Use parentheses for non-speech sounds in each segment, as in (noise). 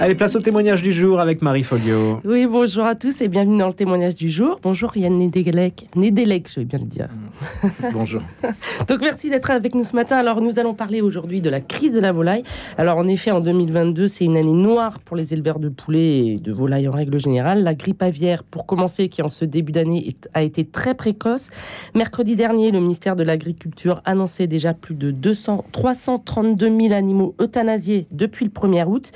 Allez, place au témoignage du jour avec Marie Folio. Oui, bonjour à tous et bienvenue dans le témoignage du jour. Bonjour Yann Nedelec, Nedelec, je vais bien le dire. Bonjour. (laughs) Donc merci d'être avec nous ce matin. Alors nous allons parler aujourd'hui de la crise de la volaille. Alors en effet, en 2022, c'est une année noire pour les éleveurs de poulets et de volailles en règle générale. La grippe aviaire, pour commencer, qui en ce début d'année a été très précoce. Mercredi dernier, le ministère de l'Agriculture annonçait déjà plus de 200, 332 000 animaux euthanasiés depuis le 1er août.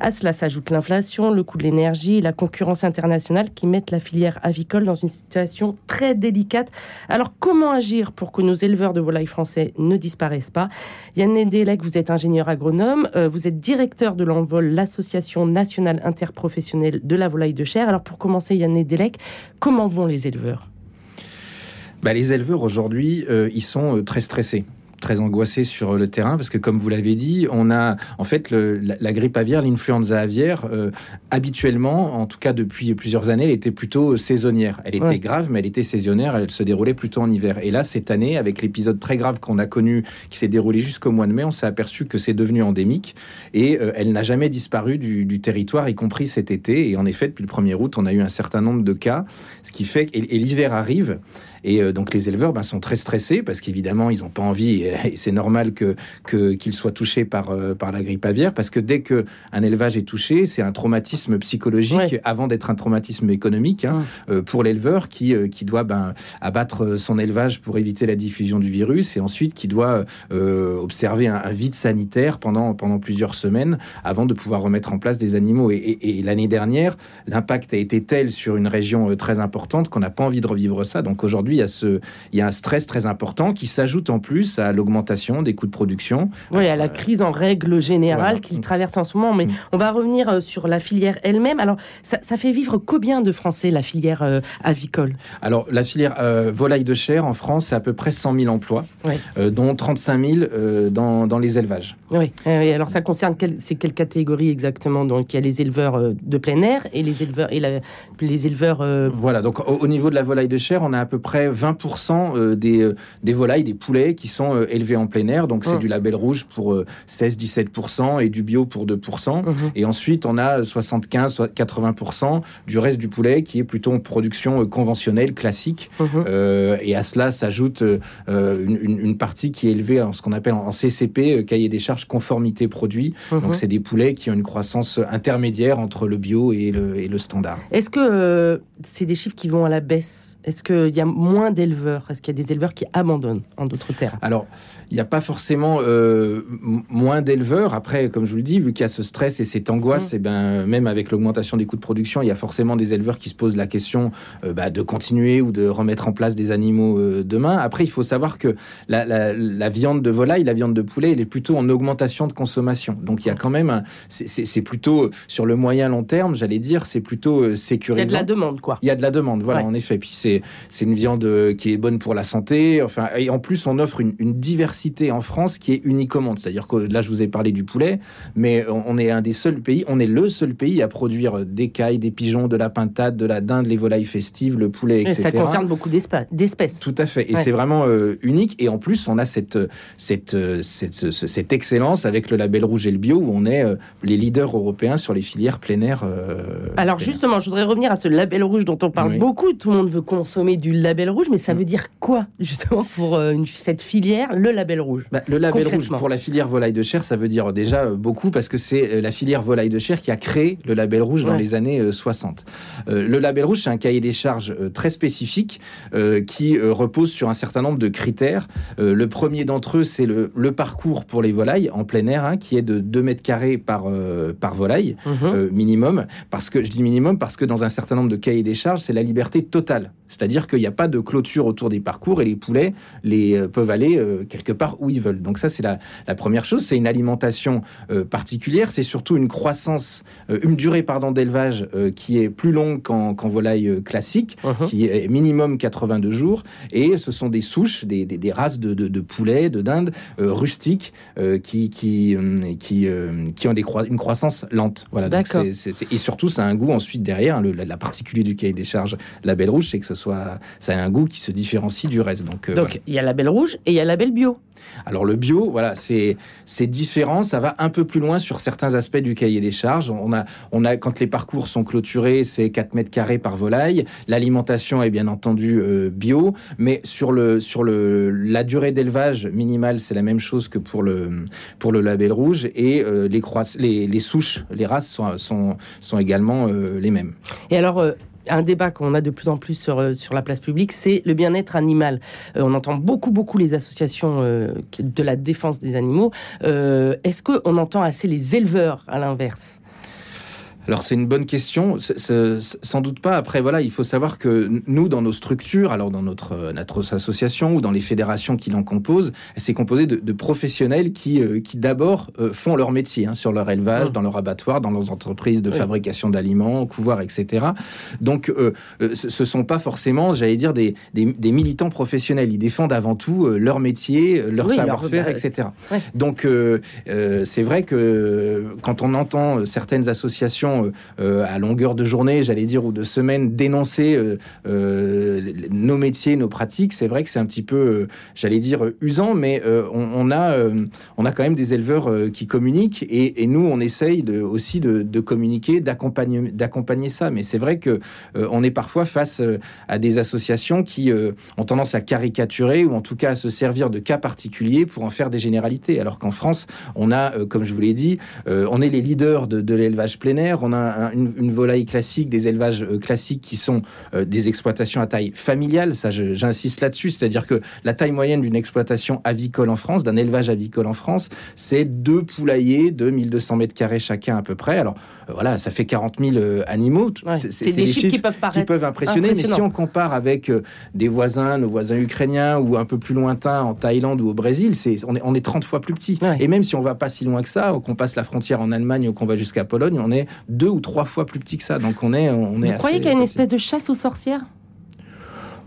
À cela s'ajoute l'inflation, le coût de l'énergie la concurrence internationale qui mettent la filière avicole dans une situation très délicate. Alors comment agir pour que nos éleveurs de volailles français ne disparaissent pas? Yann Nedelec, vous êtes ingénieur agronome, euh, vous êtes directeur de l'Envol, l'association nationale interprofessionnelle de la volaille de chair. Alors pour commencer, Yann Nedelec, comment vont les éleveurs? Bah, les éleveurs aujourd'hui, euh, ils sont euh, très stressés très angoissé sur le terrain parce que, comme vous l'avez dit, on a en fait la, grippe aviaire, l'influenza aviaire, euh, habituellement, en tout cas depuis plusieurs années, elle était plutôt saisonnière. Elle était grave, mais elle était saisonnière, elle se déroulait plutôt en hiver. Et là, cette année, avec l'épisode très grave qu'on a connu, qui s'est déroulé jusqu'au mois de mai, on s'est aperçu que c'est devenu endémique et euh, elle n'a jamais disparu du, du, territoire, y compris cet été. Et en effet, depuis le 1er août, on a eu un certain nombre de cas, ce qui fait que et l'hiver arrive. Et euh, donc les éleveurs ben, sont très stressés parce qu'évidemment ils n'ont pas envie et, c'est normal que qu'ils soient touchés par euh, par la grippe aviaire parce que dès que un élevage est touché, c'est un traumatisme psychologique avant d'être un traumatisme économique hein, euh, pour l'éleveur qui qui doit ben, abattre son élevage pour éviter la diffusion du virus et ensuite qui doit observer un, vide sanitaire pendant pendant plusieurs semaines avant de pouvoir remettre en place des animaux. Et, et l'année dernière, l'impact a été tel sur une région très importante qu'on n'a pas envie de revivre ça. Donc aujourd'hui il y, a ce, il y a un stress très important qui s'ajoute en plus à l'augmentation des coûts de production. Oui, à la crise en règle générale qu'il traverse en ce moment. Mais mm. on va revenir euh, sur la filière elle-même. Alors, ça, fait vivre combien de Français, la filière euh, avicole? Alors, la filière euh, volaille de chair en France, c'est à peu près 100 000 emplois, dont 35 000 dans, dans, les élevages. Oui. alors ça concerne quelle, c'est quelle catégorie exactement? Donc, il y a les éleveurs de plein air et les éleveurs, et les éleveurs... Voilà, donc au niveau de la volaille de chair, on a à peu près 20% euh, des, euh, des volailles, des poulets qui sont euh, élevés en plein air. Donc c'est du label rouge pour 16-17% et du bio pour 2%. Mhm. Et ensuite, on a 75-80% du reste du poulet qui est plutôt en production conventionnelle, classique. Mhm. et à cela s'ajoute une, partie qui est élevée en ce qu'on appelle en CCP, cahier des charges conformité produit. Mhm. Donc c'est des poulets qui ont une croissance intermédiaire entre le bio et le, et le standard. Est-ce que c'est des chiffres qui vont à la baisse? Est-ce qu'il y a moins d'éleveurs? Est-ce qu'il y a des éleveurs qui abandonnent en d'autres terres Alors, il n'y a pas forcément euh, moins d'éleveurs. Après, comme je vous le dis, vu qu'il y a ce stress et cette angoisse, mmh. et eh ben, même avec l'augmentation des coûts de production, il y a forcément des éleveurs qui se posent la question euh, bah, de continuer ou de remettre en place des animaux euh, demain. Après, il faut savoir que la, viande de volaille, la viande de poulet, elle est plutôt en augmentation de consommation. Donc, il y a quand même, c'est plutôt sur le moyen long terme, j'allais dire, c'est plutôt sécurisant. Il y a de la demande, quoi. Il y a de la demande, voilà, en effet. Puis c'est c'est une viande qui est bonne pour la santé. Enfin, et en plus, on offre une, une diversité en France qui est unique au monde. C'est-à-dire que là, je vous ai parlé du poulet, mais on est un des seuls pays, on est le seul pays à produire des cailles, des pigeons, de la pintade, de la dinde, les volailles festives, le poulet, etc. Et ça concerne beaucoup d'espèces. Tout à fait. Et c'est vraiment euh, unique. Et en plus, on a cette, cette, cette, cette, excellence avec le label rouge et le bio où on est euh, les leaders européens sur les filières plein air. Euh, Alors justement, je voudrais revenir à ce label rouge dont on parle beaucoup. Tout le monde veut consommer du label rouge, mais ça mm. veut dire quoi justement pour une, cette filière, le label rouge bah, Le label rouge pour la filière volaille de chair, ça veut dire déjà euh, beaucoup parce que c'est euh, la filière volaille de chair qui a créé le label rouge dans les années 60. Euh, le label rouge, c'est un cahier des charges très spécifique qui repose sur un certain nombre de critères. le premier d'entre eux, c'est le, parcours pour les volailles en plein air, hein, qui est de 2 mètres carrés par, par volaille, mhm. minimum. Parce que je dis minimum parce que dans un certain nombre de cahiers des charges, c'est la liberté totale. C'est-à-dire qu'il n'y a pas de clôture autour des parcours et les poulets les, peuvent aller quelque part où ils veulent. Donc ça, c'est la, première chose. C'est une alimentation euh, particulière. C'est surtout une croissance, euh, une durée pardon d'élevage euh, qui est plus longue qu'en volaille classique, uh-huh. qui est minimum 82 jours. Et ce sont des souches, des, des, races de, de, de, poulets, de dinde rustiques qui qui qui, qui ont des une croissance lente. Voilà. Donc et surtout, ça a un goût ensuite derrière. Le, la, particulier du cahier des charges label rouge, c'est que ce soit, ça a un goût qui se différencie du reste. Donc, euh, Donc il y a label rouge et il y a label bio. alors le bio, voilà, c'est différent. Ça va un peu plus loin sur certains aspects du cahier des charges. On a, on a quand les parcours sont clôturés, c'est 4 mètres carrés par volaille. L'alimentation est bien entendu euh, bio, mais sur le sur le la durée d'élevage minimale, c'est la même chose que pour le pour le label rouge et euh, les les, les souches, les races sont sont, sont également euh, les mêmes. Et alors, un débat qu'on a de plus en plus sur, euh, sur la place publique, c'est le bien-être animal. Euh, on entend beaucoup, beaucoup les associations euh, de la défense des animaux. Est-ce qu'on entend assez les éleveurs à l'inverse? Alors c'est une bonne question, sans doute pas. Après voilà, il faut savoir que nous dans nos structures, alors dans notre euh, notre association ou dans les fédérations qui l'en composent, c'est composé de, de professionnels qui euh, qui d'abord euh, font leur métier hein, sur leur élevage, Mm. dans leur abattoir, dans leurs entreprises de fabrication d'aliments, couvoirs, etc. Donc euh, ce, sont pas forcément, j'allais dire des, des des militants professionnels. Ils défendent avant tout leur métier, leur Oui, savoir-faire, etc. ouais. Donc c'est vrai que quand on entend certaines associations euh, euh, à longueur de journée, j'allais dire, ou de semaine, dénoncer euh, nos métiers, nos pratiques, c'est vrai que c'est un petit peu, j'allais dire, usant, mais on, a, on a quand même des éleveurs qui communiquent et, nous, on essaye aussi de, communiquer, d'accompagner, ça. Mais c'est vrai que euh, on est parfois face à des associations qui ont tendance à caricaturer ou en tout cas à se servir de cas particuliers pour en faire des généralités. Alors qu'en France, on a, comme je vous l'ai dit, on est les leaders de, de l'élevage plein air. On a un- une, volaille classique, des élevages euh, classiques qui sont euh, des exploitations à taille familiale. Ça, j'insiste là-dessus. C'est-à-dire que la taille moyenne d'une exploitation avicole en France, d'un élevage avicole en France, c'est deux poulaillers de 1200 mètres carrés chacun à peu près. Alors voilà, ça fait 40 000 euh, animaux. Ouais, C'est- des chiffres qui peuvent qui paraître. peuvent impressionner, mais si on compare avec euh, des voisins, nos voisins ukrainiens ou un peu plus lointains en Thaïlande ou au Brésil, c'est on est, on est 30 fois plus petit. Ouais. Et même si on va pas si loin que ça, ou qu'on passe la frontière en Allemagne ou qu'on va jusqu'à Pologne, on est deux ou trois fois plus petit que ça. Donc on est, on est. Vous croyez qu'il y a une espèce de chasse aux sorcières?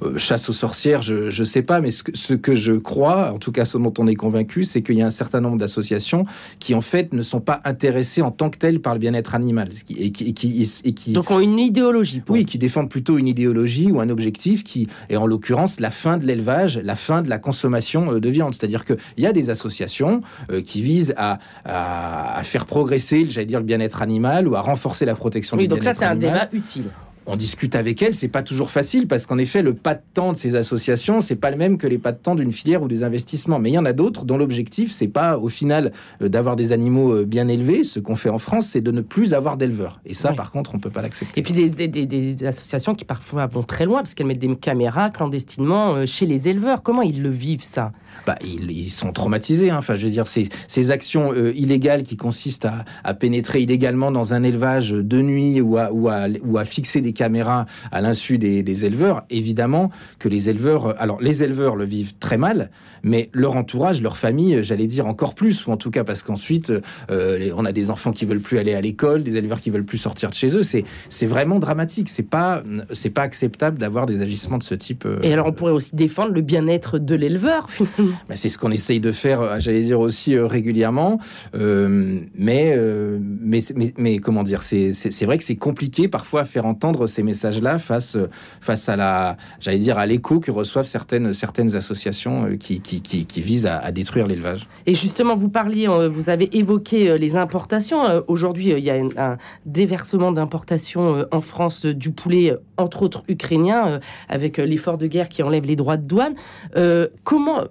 Euh, chasse aux sorcières, je je sais pas, mais ce que, ce que je crois, en tout cas ce dont on est convaincu, c'est qu'il y a un certain nombre d'associations qui en fait ne sont pas intéressées en tant que telles par le bien-être animal, et qui, et qui, et qui Donc, ont une idéologie. Pour oui, qui défendent plutôt une idéologie ou un objectif qui est en l'occurrence la fin de l'élevage, la fin de la consommation euh, de viande. C'est-à-dire qu'il y a des associations euh, qui visent à, à, à faire progresser, j'allais dire, le bien-être animal ou à renforcer la protection Oui, du donc ça, bien-être c'est un débat utile. On discute avec elles, c'est pas toujours facile parce qu'en effet, le pas de temps de ces associations, c'est pas le même que les pas de temps d'une filière ou des investissements. Mais il y en a d'autres dont l'objectif, c'est pas au final euh, d'avoir des animaux euh, bien élevés. Ce qu'on fait en France, c'est de ne plus avoir d'éleveurs. Et ça, par contre, on peut pas l'accepter. Et puis des, des- des- des associations qui parfois vont très loin parce qu'elles mettent des caméras clandestinement euh, chez les éleveurs. Comment ils le vivent ça? Bah, ils, sont traumatisés. hein. Enfin, je veux dire, ces, actions euh, illégales qui consistent à, pénétrer illégalement dans un élevage de nuit ou à, fixer des caméras à l'insu des, éleveurs, évidemment que les éleveurs, euh, alors les éleveurs le vivent très mal, mais leur entourage, leur famille, euh, j'allais dire encore plus, ou en tout cas parce qu'ensuite, on a des enfants qui veulent plus aller à l'école, des éleveurs qui veulent plus sortir de chez eux. C'est, vraiment dramatique. C'est pas, c'est pas acceptable d'avoir des agissements de ce type. Et alors, on pourrait aussi défendre le bien-être de l'éleveur, finalement. Bah, c'est ce qu'on essaye de faire, euh, j'allais dire aussi euh, régulièrement. Euh, mais, euh, mais, mais, mais comment dire, c'est vrai que c'est compliqué parfois à faire entendre ces messages-là face, face à la, j'allais dire, à l'écho que reçoivent certaines, certaines associations qui, qui, qui, qui visent à, à détruire l'élevage. Et justement, vous parliez, vous avez évoqué les importations. Aujourd'hui, il y a un déversement d'importations en France du poulet, entre autres ukrainien, avec l'effort de guerre qui enlève les droits de douane. Euh, comment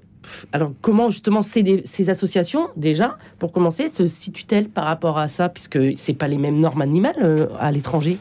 alors, comment justement ces, associations, déjà, pour commencer, se situent-elles par rapport à ça, puisque c'est pas les mêmes normes animales euh, à l'étranger?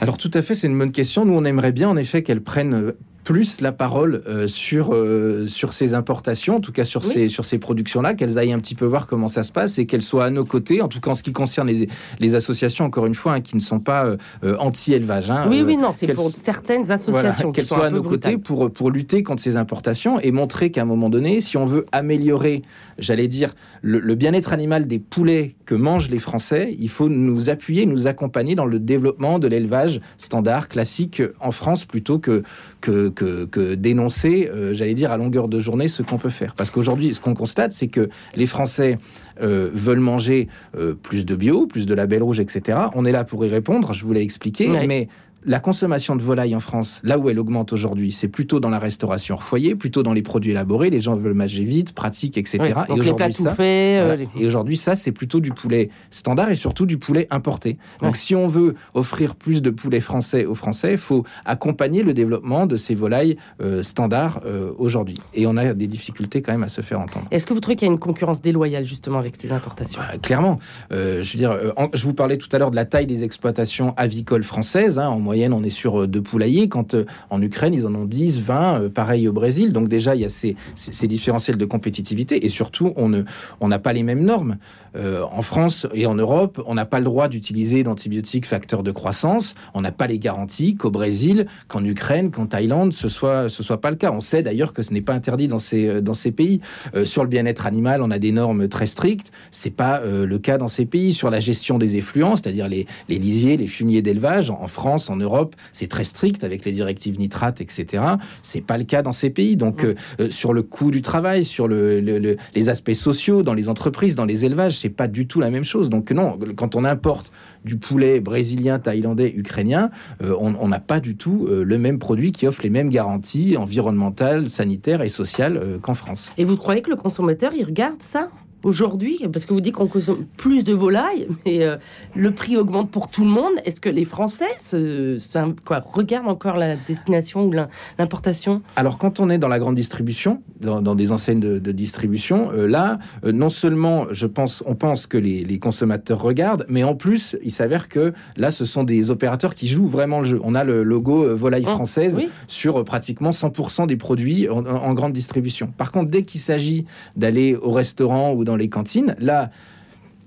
Alors tout à fait, c'est une bonne question. Nous, on aimerait bien en effet qu'elles prennent euh, plus la parole euh, sur, euh, sur ces importations, en tout cas sur Oui. ces, sur ces productions-là, qu'elles aillent un petit peu voir comment ça se passe et qu'elles soient à nos côtés, en tout cas en ce qui concerne les, les associations, encore une fois, hein, qui ne sont pas euh, anti-élevage. hein, Oui, oui, non, c'est pour certaines voilà, associations qui qu'elles soient à nos côtés pour, pour lutter contre ces importations et montrer qu'à un moment donné, si on veut améliorer, j'allais dire, le, le bien-être animal des poulets que mangent les Français, il faut nous appuyer, nous accompagner dans le développement de l'élevage standard, classique en France, plutôt que, que, que, que dénoncer, euh, j'allais dire, à longueur de journée ce qu'on peut faire. Parce qu'aujourd'hui, ce qu'on constate, c'est que les Français euh, veulent manger euh, plus de bio, plus de label rouge, etc. On est là pour y répondre, je vous l'ai expliqué, Ouais. mais la consommation de volaille en France, là où elle augmente aujourd'hui, c'est plutôt dans la restauration hors foyer, plutôt dans les produits élaborés. Les gens veulent manger vite, pratique, etc. et aujourd'hui, ça, euh, et aujourd'hui, ça, c'est plutôt du poulet standard et surtout du poulet importé. Donc, si on veut offrir plus de poulet français aux Français, il faut accompagner le développement de ces volailles euh, standards euh, aujourd'hui. Et on a des difficultés quand même à se faire entendre. Est-ce que vous trouvez qu'il y a une concurrence déloyale justement avec ces importations? Bah, Clairement. je veux dire, je vous parlais tout à l'heure de la taille des exploitations avicoles françaises. Hein, en moyenne, on est sur deux poulaillers, quand en Ukraine, ils en ont 10, 20, pareil au Brésil. Donc déjà, il y a ces, ces différentiels de compétitivité et surtout, on n'a pas les mêmes normes. Euh, en France et en Europe, on n'a pas le droit d'utiliser d'antibiotiques facteurs de croissance. On n'a pas les garanties qu'au Brésil, qu'en Ukraine, qu'en Thaïlande, ce soit ce soit pas le cas. On sait d'ailleurs que ce n'est pas interdit dans ces pays. Euh, sur le bien-être animal, on a des normes très strictes. C'est pas euh, le cas dans ces pays. Sur la gestion des effluents, c'est-à-dire les, les lisiers, les fumiers d'élevage, en France, en Europe, c'est très strict avec les directives nitrates, etc. C'est pas le cas dans ces pays. Donc sur le coût du travail, sur le, les aspects sociaux dans les entreprises, dans les élevages c'est pas du tout la même chose. Donc non, quand on importe du poulet brésilien, thaïlandais, ukrainien, euh, on n'a pas du tout euh, le même produit qui offre les mêmes garanties environnementales, sanitaires et sociales euh, qu'en France. Et vous croyez que le consommateur, il regarde ça? Aujourd'hui Parce que vous dites qu'on consomme plus de volailles, mais euh, le prix augmente pour tout le monde. Est-ce que les Français se, quoi, regardent encore la destination ou l'importation? Alors, quand on est dans la grande distribution, dans, des enseignes de, distribution, euh, là, euh, non seulement je pense, on pense que les, consommateurs regardent, mais en plus, il s'avère que là, ce sont des opérateurs qui jouent vraiment le jeu. On a le logo volaille oh, française sur pratiquement 100% des produits en, en, grande distribution. Par contre, dès qu'il s'agit d'aller au restaurant ou dans les cantines. Là,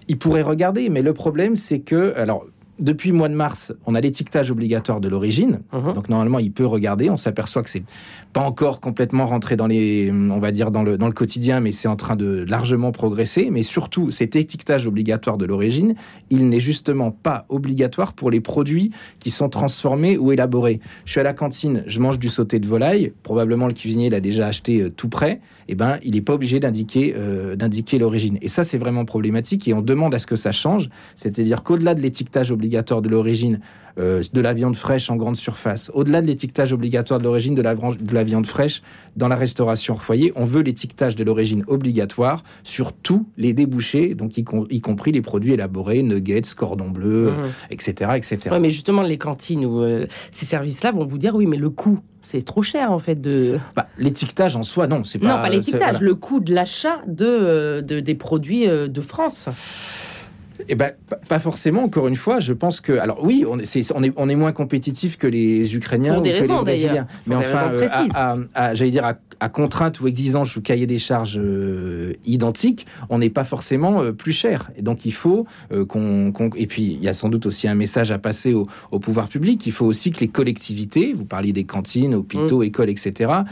ils pourraient regarder, mais le problème, c'est que, alors, depuis le mois de mars, on a l'étiquetage obligatoire de l'origine. Mhm. Donc normalement, il peut regarder. On s'aperçoit que c'est pas encore complètement rentré dans les, on va dire dans le dans le quotidien, mais c'est en train de largement progresser. Mais surtout, cet étiquetage obligatoire de l'origine, il n'est justement pas obligatoire pour les produits qui sont transformés ou élaborés. Je suis à la cantine, je mange du sauté de volaille. Probablement le cuisinier l'a déjà acheté euh, tout prêt. Eh ben, il n'est pas obligé d'indiquer euh, d'indiquer l'origine. Et ça, c'est vraiment problématique. Et on demande à ce que ça change. C'est-à-dire qu'au-delà de l'étiquetage obligatoire de l'origine euh, de la viande fraîche en grande surface, au-delà de l'étiquetage obligatoire de l'origine de la, de la viande fraîche dans la restauration foyer, on veut l'étiquetage de l'origine obligatoire sur tous les débouchés, donc y, compris les produits élaborés, nuggets, cordon bleu, etc., mmh. etc. Ouais, mais justement, les cantines ou euh, ces services-là vont vous dire oui, mais le coût c'est trop cher en fait de. Bah, l'étiquetage en soi, non, c'est pas. Non, pas l'étiquetage, le coût de l'achat de, euh, de, des produits de France. Eh ben, pas forcément. Encore une fois, je pense que, alors oui, on est, on est, on est moins compétitif que les Ukrainiens ou que les Brésiliens. Mais enfin, euh, j'allais dire à, contrainte ou exigence ou cahier des charges euh, identiques, on n'est pas forcément euh, plus cher. Et donc il faut qu'on, et puis il y a sans doute aussi un message à passer au, pouvoir public. Il faut aussi que les collectivités, vous parliez des cantines, hôpitaux, mmh. écoles, etc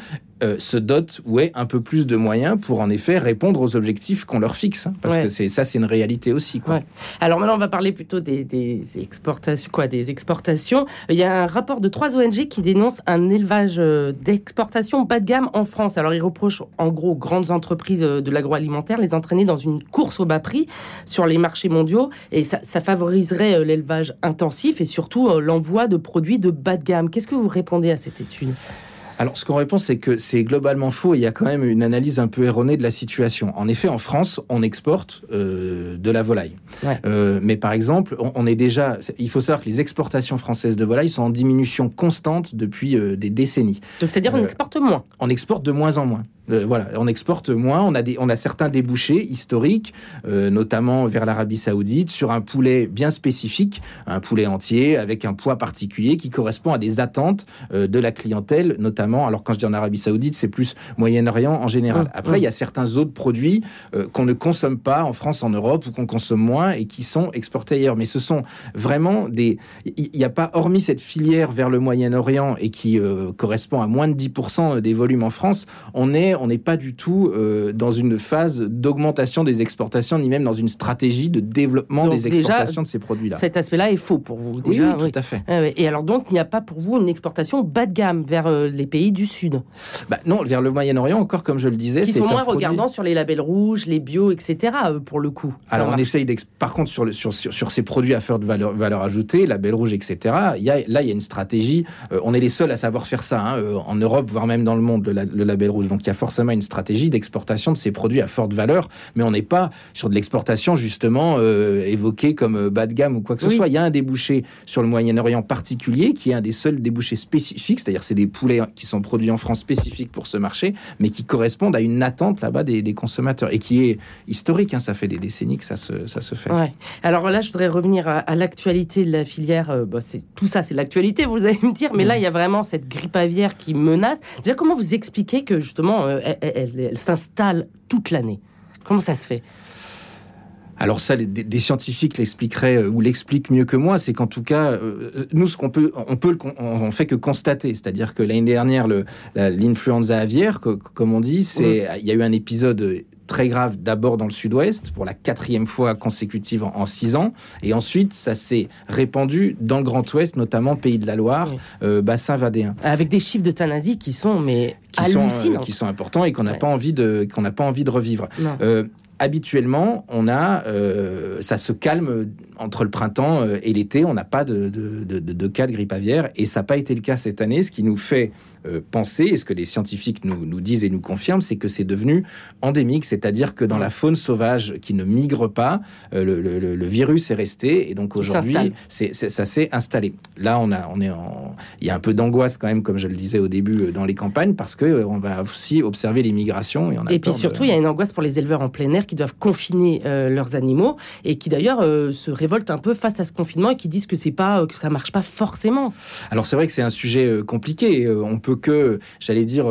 euh, se dotent ou un peu plus de moyens pour en effet répondre aux objectifs qu'on leur fixe. Hein, parce que c'est ça, c'est une réalité aussi. Quoi. Alors maintenant, on va parler plutôt des, exportations. Quoi, des exportations. Il y a un rapport de trois ONG qui dénonce un élevage euh, d'exportation bas de gamme en France. Alors ils reprochent en gros aux grandes entreprises euh, de l'agroalimentaire les entraîner dans une course au bas prix sur les marchés mondiaux et ça, ça favoriserait l'élevage intensif et surtout l'envoi de produits de bas de gamme. Qu'est-ce que vous répondez à cette étude? Alors, ce qu'on répond, c'est que c'est globalement faux. il y a quand même une analyse un peu erronée de la situation. En effet, en France, on exporte euh, de la volaille. Euh, mais par exemple, on, est déjà. Il faut savoir que les exportations françaises de volaille sont en diminution constante depuis euh, des décennies. Donc, c'est-à-dire qu'on exporte moins. On exporte de moins en moins. Euh, voilà, on exporte moins, on a, des, on a certains débouchés historiques, euh, notamment vers l'Arabie Saoudite, sur un poulet bien spécifique, un poulet entier avec un poids particulier qui correspond à des attentes euh, de la clientèle, notamment. Alors quand je dis en Arabie Saoudite, c'est plus Moyen-Orient en général. Mmh, Après, mmh. il y a certains autres produits qu'on ne consomme pas en France, en Europe ou qu'on consomme moins et qui sont exportés ailleurs. Mais ce sont vraiment des. Il n'y a pas, hormis cette filière vers le Moyen-Orient et qui correspond à moins de 10% des volumes en France, on est on n'est pas du tout euh, dans une phase d'augmentation des exportations, ni même dans une stratégie de développement Donc des déjà, exportations de ces produits-là. Cet aspect-là est faux pour vous. Oui, Déjà, oui, tout à fait. Ah. Et alors donc, il n'y a pas pour vous une exportation bas de gamme vers euh, les pays du Sud, Bah, non, vers le Moyen-Orient, encore comme je le disais, qui c'est sont moins produit- regardants sur les labels rouges, les bio, etc. euh, pour le coup. Alors on marche. essaye par contre sur, le, sur, sur, sur ces produits à forte valeur, valeur ajoutée, la belle rouge, etc. Il y a, là il y a une stratégie. euh, on est les seuls à savoir faire ça hein, en Europe, voire même dans le monde, le, la- le label rouge. Donc il y a forcément une stratégie d'exportation de ces produits à forte valeur, mais on n'est pas sur de l'exportation justement euh, évoquée comme euh, bas de gamme ou quoi que ce soit. Il y a un débouché sur le Moyen-Orient particulier qui est un des seuls débouchés spécifiques, c'est-à-dire c'est des poulets qui sont produits en France spécifiques pour ce marché, mais qui correspondent à une attente là-bas des, des consommateurs et qui est historique. hein, ça fait des décennies que ça se, ça se fait. Ouais. Alors là, je voudrais revenir à, à l'actualité de la filière. Euh, bah, c'est tout ça, c'est l'actualité, vous allez me dire. Mais là, il y a vraiment cette grippe aviaire qui menace. Déjà, comment vous expliquez que justement, euh, elle, elle- s'installe toute l'année Comment ça se fait? Alors ça, les- des, scientifiques l'expliqueraient euh, ou l'expliquent mieux que moi. C'est qu'en tout cas, euh, nous, ce qu'on peut, on peut, le on, on fait que constater. C'est-à-dire que l'année dernière, la- l'influenza aviaire, co- comme on dit, c'est, il y a eu un épisode très grave d'abord dans le sud-ouest pour la quatrième fois consécutive en, en six ans et ensuite ça s'est répandu dans le grand ouest notamment pays de la Loire Oui. euh, bassin vadéen Avec des chiffres d'euthanasie qui sont mais qui sont, euh, qui sont importants et qu'on n'a Ouais. pas envie de qu'on n'a pas envie de revivre euh, habituellement, on a, euh, ça se calme entre le printemps et l'été. On n'a pas de, de, de- de- de cas de grippe aviaire et ça n'a pas été le cas cette année. Ce qui nous fait euh, penser, et ce que les scientifiques nous, nous disent et nous confirment, c'est que c'est devenu endémique, c'est-à-dire que dans la faune sauvage qui ne migre pas, euh, le, le- le- le virus est resté et donc aujourd'hui, ça s'est installé. Là, on a, on est en, il y a un peu d'angoisse quand même, comme je le disais au début, dans les campagnes, parce que euh, on va aussi observer les migrations et on a Et puis surtout, il y a une angoisse pour les éleveurs en plein air qui doivent confiner euh, leurs animaux et qui d'ailleurs euh, se révoltent un peu face à ce confinement et qui disent que c'est pas que ça marche pas forcément. Alors c'est vrai que c'est un sujet compliqué. On peut que, j'allais dire,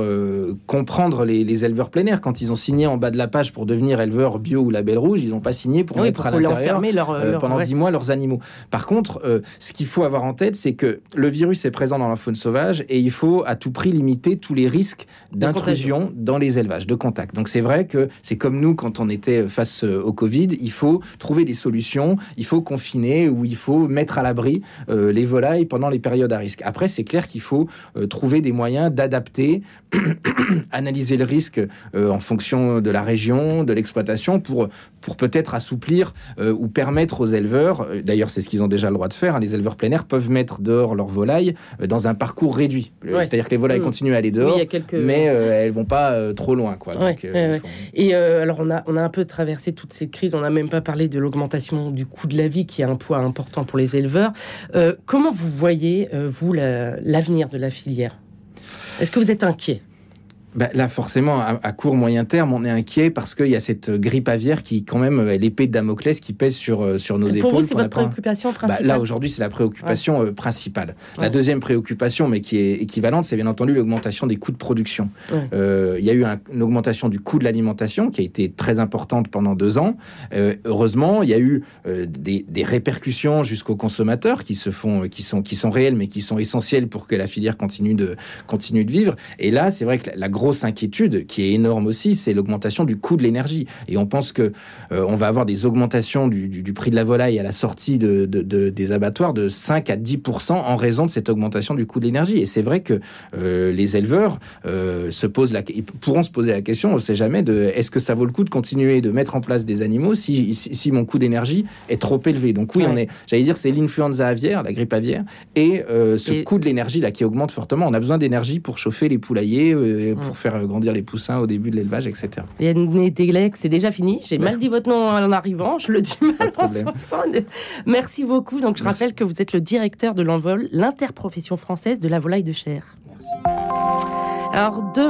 comprendre les, les éleveurs plein air quand ils ont signé en bas de la page pour devenir éleveurs bio ou label rouge. Ils n'ont pas signé pour oui, mettre pour à l'intérieur enfermer leur, leur- pendant ouais. 10 mois leurs animaux. Par contre, ce qu'il faut avoir en tête, c'est que le virus est présent dans la faune sauvage et il faut à tout prix limiter tous les risques d'intrusion dans les élevages, de contact. Donc c'est vrai que c'est comme nous quand on était face euh, au Covid, il faut trouver des solutions, il faut confiner ou il faut mettre à l'abri euh, les volailles pendant les périodes à risque. Après, c'est clair qu'il faut euh, trouver des moyens d'adapter, (coughs) analyser le risque euh, en fonction de la région, de l'exploitation, pour, pour peut-être assouplir ou permettre aux éleveurs, d'ailleurs c'est ce qu'ils ont déjà le droit de faire, hein, les éleveurs plein air peuvent mettre dehors leurs volailles dans un parcours réduit. Ouais. C'est-à-dire que les volailles Mm. continuent à aller Oui, dehors, il a mais euh, elles vont pas euh, trop loin. Quoi. Ouais, Donc, euh, ouais, faut- Et euh, alors, on a, on a un peu traversé toute cette crise. On n'a même pas parlé de l'augmentation du coût de la vie, qui est un poids important pour les éleveurs. Comment vous voyez, vous, la- l'avenir de la filière? Est-ce que vous êtes inquiet? Bah, là, forcément, à, à court, moyen terme, on est inquiet parce qu'il y a cette grippe aviaire qui, quand même, est l'épée de Damoclès qui pèse sur, euh, sur nos Pour épaules. vous, c'est votre préoccupation Bah, principale là, aujourd'hui, c'est la préoccupation euh, principale. La deuxième préoccupation, mais qui est équivalente, c'est bien entendu l'augmentation des coûts de production. Ouais. Euh, il y a eu un- une augmentation du coût de l'alimentation qui a été très importante pendant deux ans. Euh, heureusement, il y a eu euh, des, des répercussions jusqu'aux consommateurs qui se font, qui sont, qui sont réelles, mais qui sont essentielles pour que la filière continue de, continue de vivre. Et là, c'est vrai que la, la grosse inquiétude, qui est énorme aussi, c'est l'augmentation du coût de l'énergie. Et on pense que euh, on va avoir des augmentations du, du- du prix de la volaille à la sortie de, de- de- des abattoirs de 5 à 10% en raison de cette augmentation du coût de l'énergie. Et c'est vrai que euh, les éleveurs euh, se posent la, ils pourront se poser la question, on ne sait jamais, de est-ce que ça vaut le coup de continuer de mettre en place des animaux si, si, si mon coût d'énergie est trop élevé? Donc oui, Ouais. on est, j'allais dire, c'est l'influenza aviaire, la grippe aviaire, et ce Et- coût de l'énergie là qui augmente fortement. On a besoin d'énergie pour chauffer les poulaillers, euh, pour faire euh, grandir les poussins au début de l'élevage, etc. Yann Deglec, c'est déjà fini. J'ai mal dit votre nom en arrivant. Je le dis mal en sortant. Merci beaucoup. Donc, je Merci. rappelle que vous êtes le directeur de l'envol, l'interprofession française de la volaille de chair. Alors, demain,